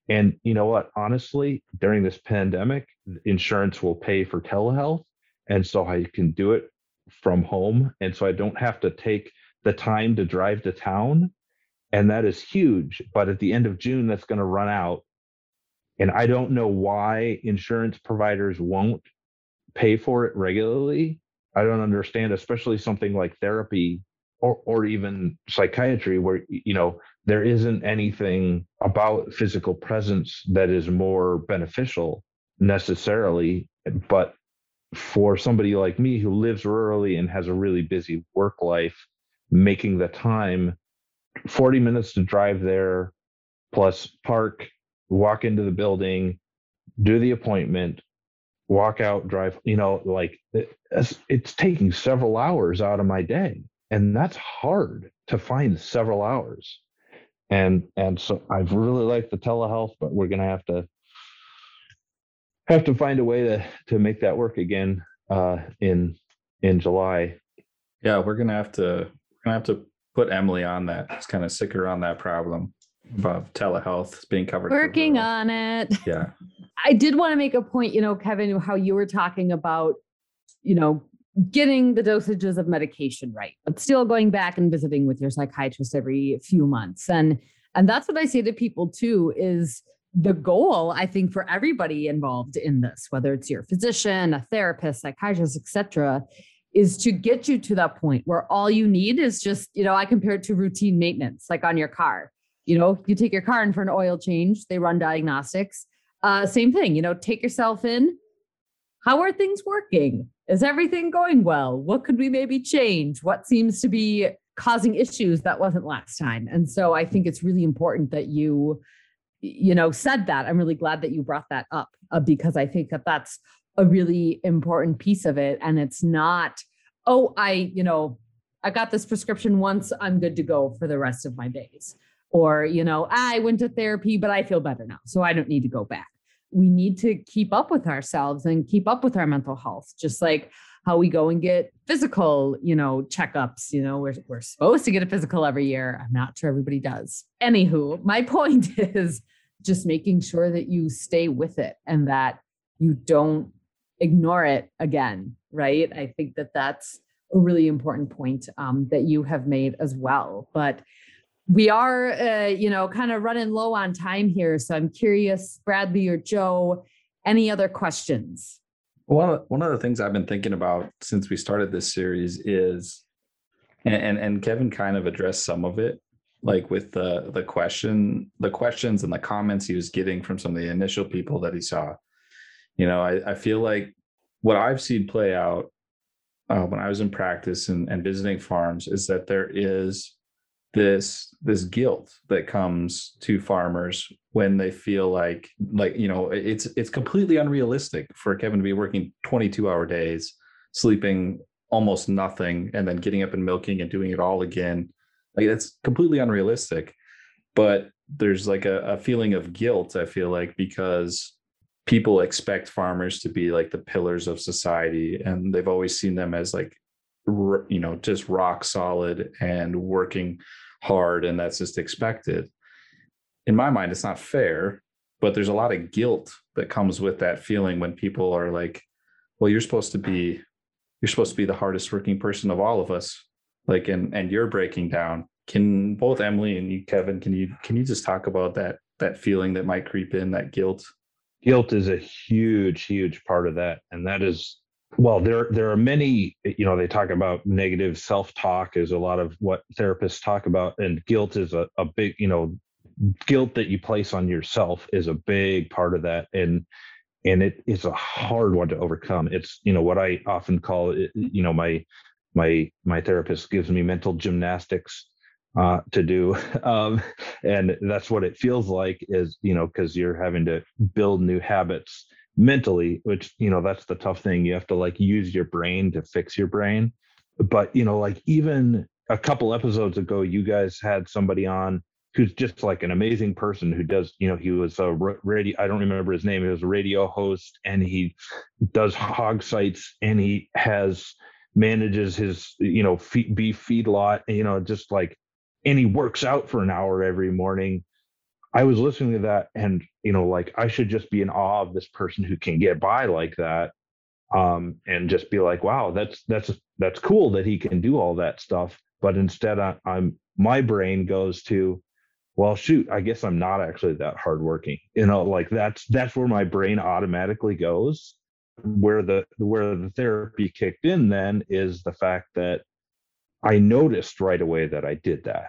and you know what? Honestly, during this pandemic, insurance will pay for telehealth. And so I can do it from home. And so I don't have to take the time to drive to town. And that is huge. But at the end of June, that's going to run out. And I don't know why insurance providers won't pay for it regularly. I don't understand, especially something like therapy or, or even psychiatry, where, you know, there isn't anything about physical presence that is more beneficial necessarily but for somebody like me who lives rurally and has a really busy work life making the time 40 minutes to drive there plus park walk into the building do the appointment walk out drive you know like it's, it's taking several hours out of my day and that's hard to find several hours and and so I've really liked the telehealth, but we're gonna have to have to find a way to to make that work again uh, in in July. Yeah, we're gonna have to we're gonna have to put Emily on that. Just kind of sic her on that problem about telehealth being covered. Working on it. Yeah. I did want to make a point, you know, Kevin, how you were talking about, you know, getting the dosages of medication right, but still going back and visiting with your psychiatrist every few months. And and that's what I say to people too is the goal I think for everybody involved in this, whether it's your physician, a therapist, psychiatrist, etc., is to get you to that point where all you need is just, you know, I compare it to routine maintenance, like on your car. You know, you take your car in for an oil change, they run diagnostics. Uh, same thing, you know, take yourself in. How are things working? Is everything going well? What could we maybe change? What seems to be causing issues that wasn't last time? And so I think it's really important that you, you know, said that. I'm really glad that you brought that up uh, because I think that that's a really important piece of it. And it's not, oh, I, you know, I got this prescription once, I'm good to go for the rest of my days. Or, you know, I went to therapy, but I feel better now. So I don't need to go back we need to keep up with ourselves and keep up with our mental health, just like how we go and get physical, you know, checkups. You know, we're, we're supposed to get a physical every year. I'm not sure everybody does. Anywho, my point is just making sure that you stay with it and that you don't ignore it again, right? I think that that's a really important point um, that you have made as well. But we are, uh, you know, kind of running low on time here. So I'm curious, Bradley or Joe, any other questions? One of, one of the things I've been thinking about since we started this series is, and, and, and Kevin kind of addressed some of it, like with the the question, the questions and the comments he was getting from some of the initial people that he saw, You know, I, I feel like what I've seen play out uh, when I was in practice and, and visiting farms is that there is this this guilt that comes to farmers when they feel like like you know it's it's completely unrealistic for Kevin to be working 22 hour days sleeping almost nothing and then getting up and milking and doing it all again. Like that's completely unrealistic. But there's like a, a feeling of guilt i feel like because people expect farmers to be like the pillars of society and they've always seen them as like you know just rock solid and working hard and that's just expected. In my mind it's not fair but there's a lot of guilt that comes with that feeling when people are like well you're supposed to be you're supposed to be the hardest working person of all of us. Like and and you're breaking down. Can both emily and you kevin can you can you just talk about that that feeling that might creep in that guilt? Guilt is a huge huge part of that and that is well there there are many you know they talk about negative self-talk is a lot of what therapists talk about and guilt is a, a big you know guilt that you place on yourself is a big part of that and and it is a hard one to overcome. It's you know what i often call it you know my my my therapist gives me mental gymnastics uh, to do um, and that's what it feels like is you know because you're having to build new habits mentally which you know that's the tough thing. You have to like use your brain to fix your brain. But you know like even a couple episodes ago you guys had somebody on who's just like an amazing person who does you know he was a radio i don't remember his name he was a radio host and he does hog sites and he has manages his you know feed, beef feed lot you know just like and he works out for an hour every morning i was listening to that and you know like i should just be in awe of this person who can get by like that um and just be like wow that's that's that's cool that he can do all that stuff. But instead I, i'm my brain goes to well shoot i guess i'm not actually that hardworking. You know like that's that's where my brain automatically goes. Where the where the therapy kicked in then is the fact that i noticed right away that i did that.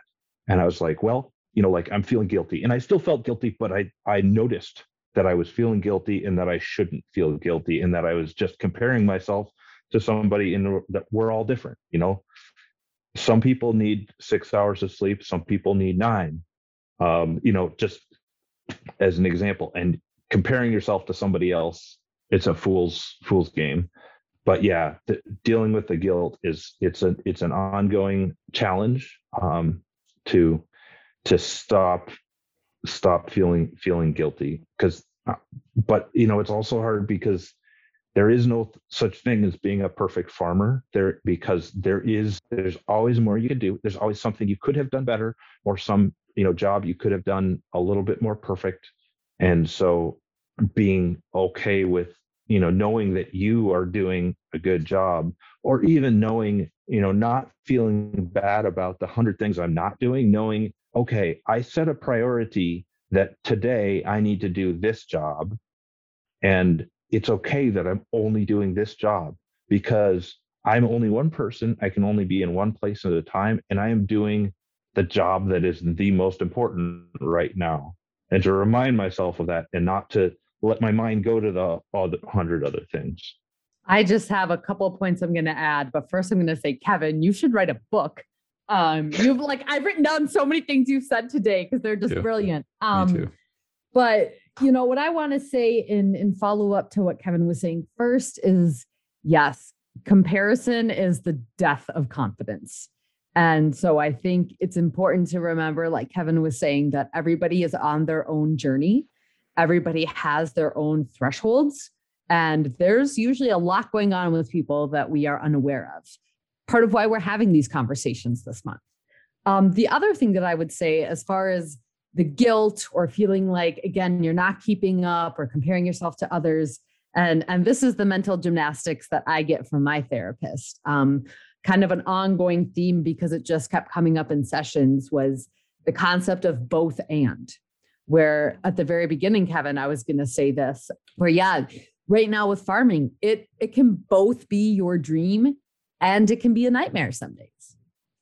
And i was like well you know like i'm feeling guilty. And i still felt guilty but i i noticed that i was feeling guilty and that i shouldn't feel guilty and that i was just comparing myself to somebody in the, that we're all different you know? Some people need six hours of sleep some people need nine. Um, you know, just as an example, and comparing yourself to somebody else, it's a fool's fool's game. But yeah, the, dealing with the guilt is it's a it's an ongoing challenge um, to to stop stop feeling feeling guilty. Because uh, but you know it's also hard because there is no such thing as being a perfect farmer. There because there is there's always more you can do. There's always something you could have done better or some you know job you could have done a little bit more perfect. And so being okay with you know knowing that you are doing a good job or even knowing you know not feeling bad about the 100 things i'm not doing knowing okay i set a priority that today i need to do this job and it's okay that i'm only doing this job because i'm only one person i can only be in one place at a time and i am doing the job that is the most important right now. And to remind myself of that and not to let my mind go to the the hundred other things. I just have a couple points i'm going to add but first i'm going to say kevin you should write a book um you've like i've written down so many things you've said today because they're just brilliant um but you know what i want to say in in follow up to what kevin was saying first is yes comparison is the death of confidence and so I think it's important to remember, like Kevin was saying, that everybody is on their own journey. Everybody has their own thresholds. And there's usually a lot going on with people that we are unaware of. Part of why we're having these conversations this month. Um, the other thing that I would say, as far as the guilt or feeling like, again, you're not keeping up or comparing yourself to others, and, and this is the mental gymnastics that I get from my therapist. Um, kind of an ongoing theme because it just kept coming up in sessions was the concept of both and where at the very beginning kevin i was going to say this where yeah right now with farming it it can both be your dream and it can be a nightmare some days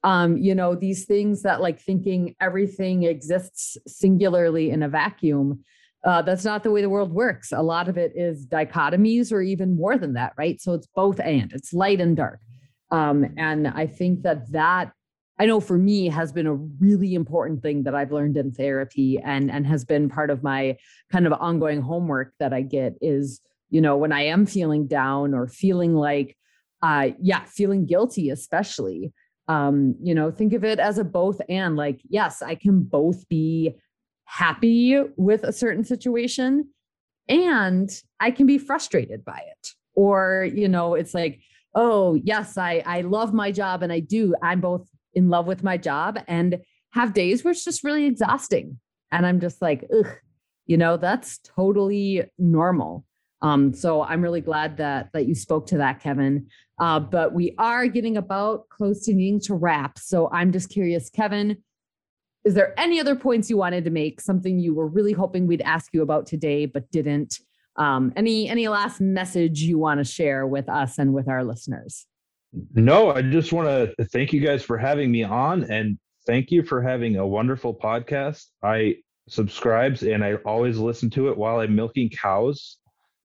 um you know these things that like thinking everything exists singularly in a vacuum uh, that's not the way the world works. A lot of it is dichotomies or even more than that, right? So it's both and it's light and dark. Um, and I think that that I know for me has been a really important thing that I've learned in therapy and and has been part of my kind of ongoing homework that I get is you know when I am feeling down or feeling like uh yeah feeling guilty especially um you know think of it as a both and like yes I can both be happy with a certain situation and I can be frustrated by it. Or, you know, it's like, oh, yes, I I love my job and I do. I'm both in love with my job and have days where it's just really exhausting. And I'm just like, ugh, you know, that's totally normal. Um, so I'm really glad that that you spoke to that, Kevin. Uh, but we are getting about close to needing to wrap. So I'm just curious, Kevin, is there any other points you wanted to make? Something you were really hoping we'd ask you about today, but didn't? Um, any any last message you want to share with us and with our listeners? No, I just want to thank you guys for having me on, and thank you for having a wonderful podcast. I subscribes and I always listen to it while I'm milking cows.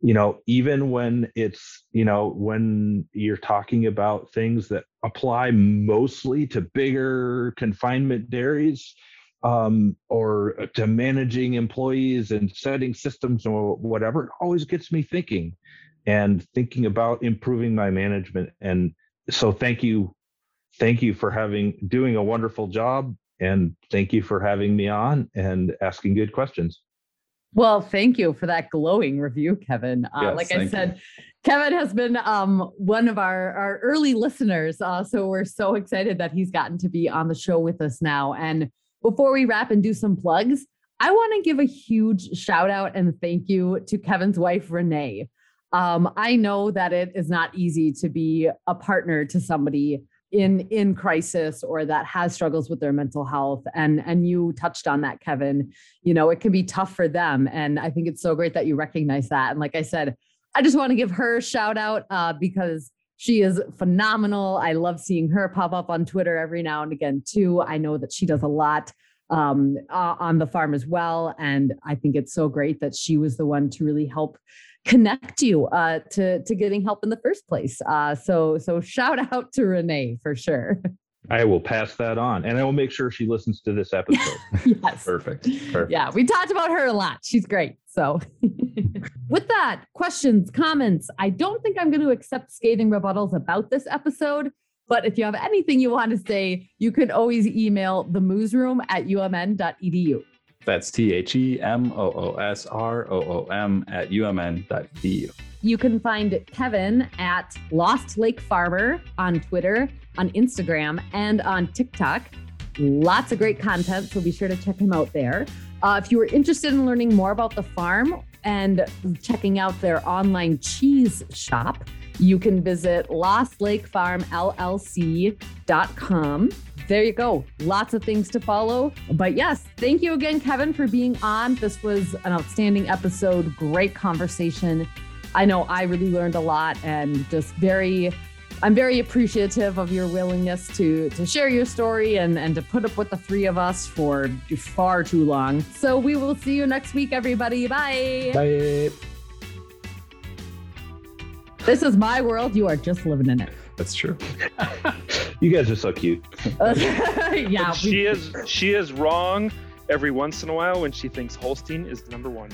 You know, even when it's, you know, when you're talking about things that apply mostly to bigger confinement dairies um, or to managing employees and setting systems or whatever, it always gets me thinking and thinking about improving my management. And so thank you. Thank you for having doing a wonderful job and thank you for having me on and asking good questions. Well, thank you for that glowing review, Kevin. Uh, yes, like I said, you. Kevin has been um, one of our, our early listeners. Uh, so we're so excited that he's gotten to be on the show with us now. And before we wrap and do some plugs, I want to give a huge shout out and thank you to Kevin's wife, Renee. Um, I know that it is not easy to be a partner to somebody in in crisis or that has struggles with their mental health. And and you touched on that kevin. You know it can be tough for them. And i think it's so great that you recognize that. And like i said i just want to give her a shout out uh, because she is phenomenal. I love seeing her pop up on twitter every now and again too. I know that she does a lot um, uh, on the farm as well. And i think it's so great that she was the one to really help connect you uh, to to getting help in the first place. Uh, so so shout out to Renee for sure. I will pass that on, and I will make sure she listens to this episode. yes, perfect. Perfect. Yeah, we talked about her a lot. She's great. So, with that, questions, comments. I don't think I'm going to accept scathing rebuttals about this episode. But if you have anything you want to say, you can always email the moosroom at umn.edu. That's T H E M O O S R O O M at umn.edu. You can find Kevin at Lost Lake Farmer on Twitter, on Instagram, and on TikTok. Lots of great content, so be sure to check him out there. Uh, if you are interested in learning more about the farm and checking out their online cheese shop, you can visit lostlakefarmllc.com there you go. Lots of things to follow. But yes, thank you again, Kevin, for being on. This was an outstanding episode. Great conversation. I know I really learned a lot and just very I'm very appreciative of your willingness to to share your story and and to put up with the three of us for far too long. So we will see you next week, everybody. Bye. Bye. This is my world. You are just living in it. That's true. you guys are so cute. yeah. She is she is wrong every once in a while when she thinks Holstein is the number one.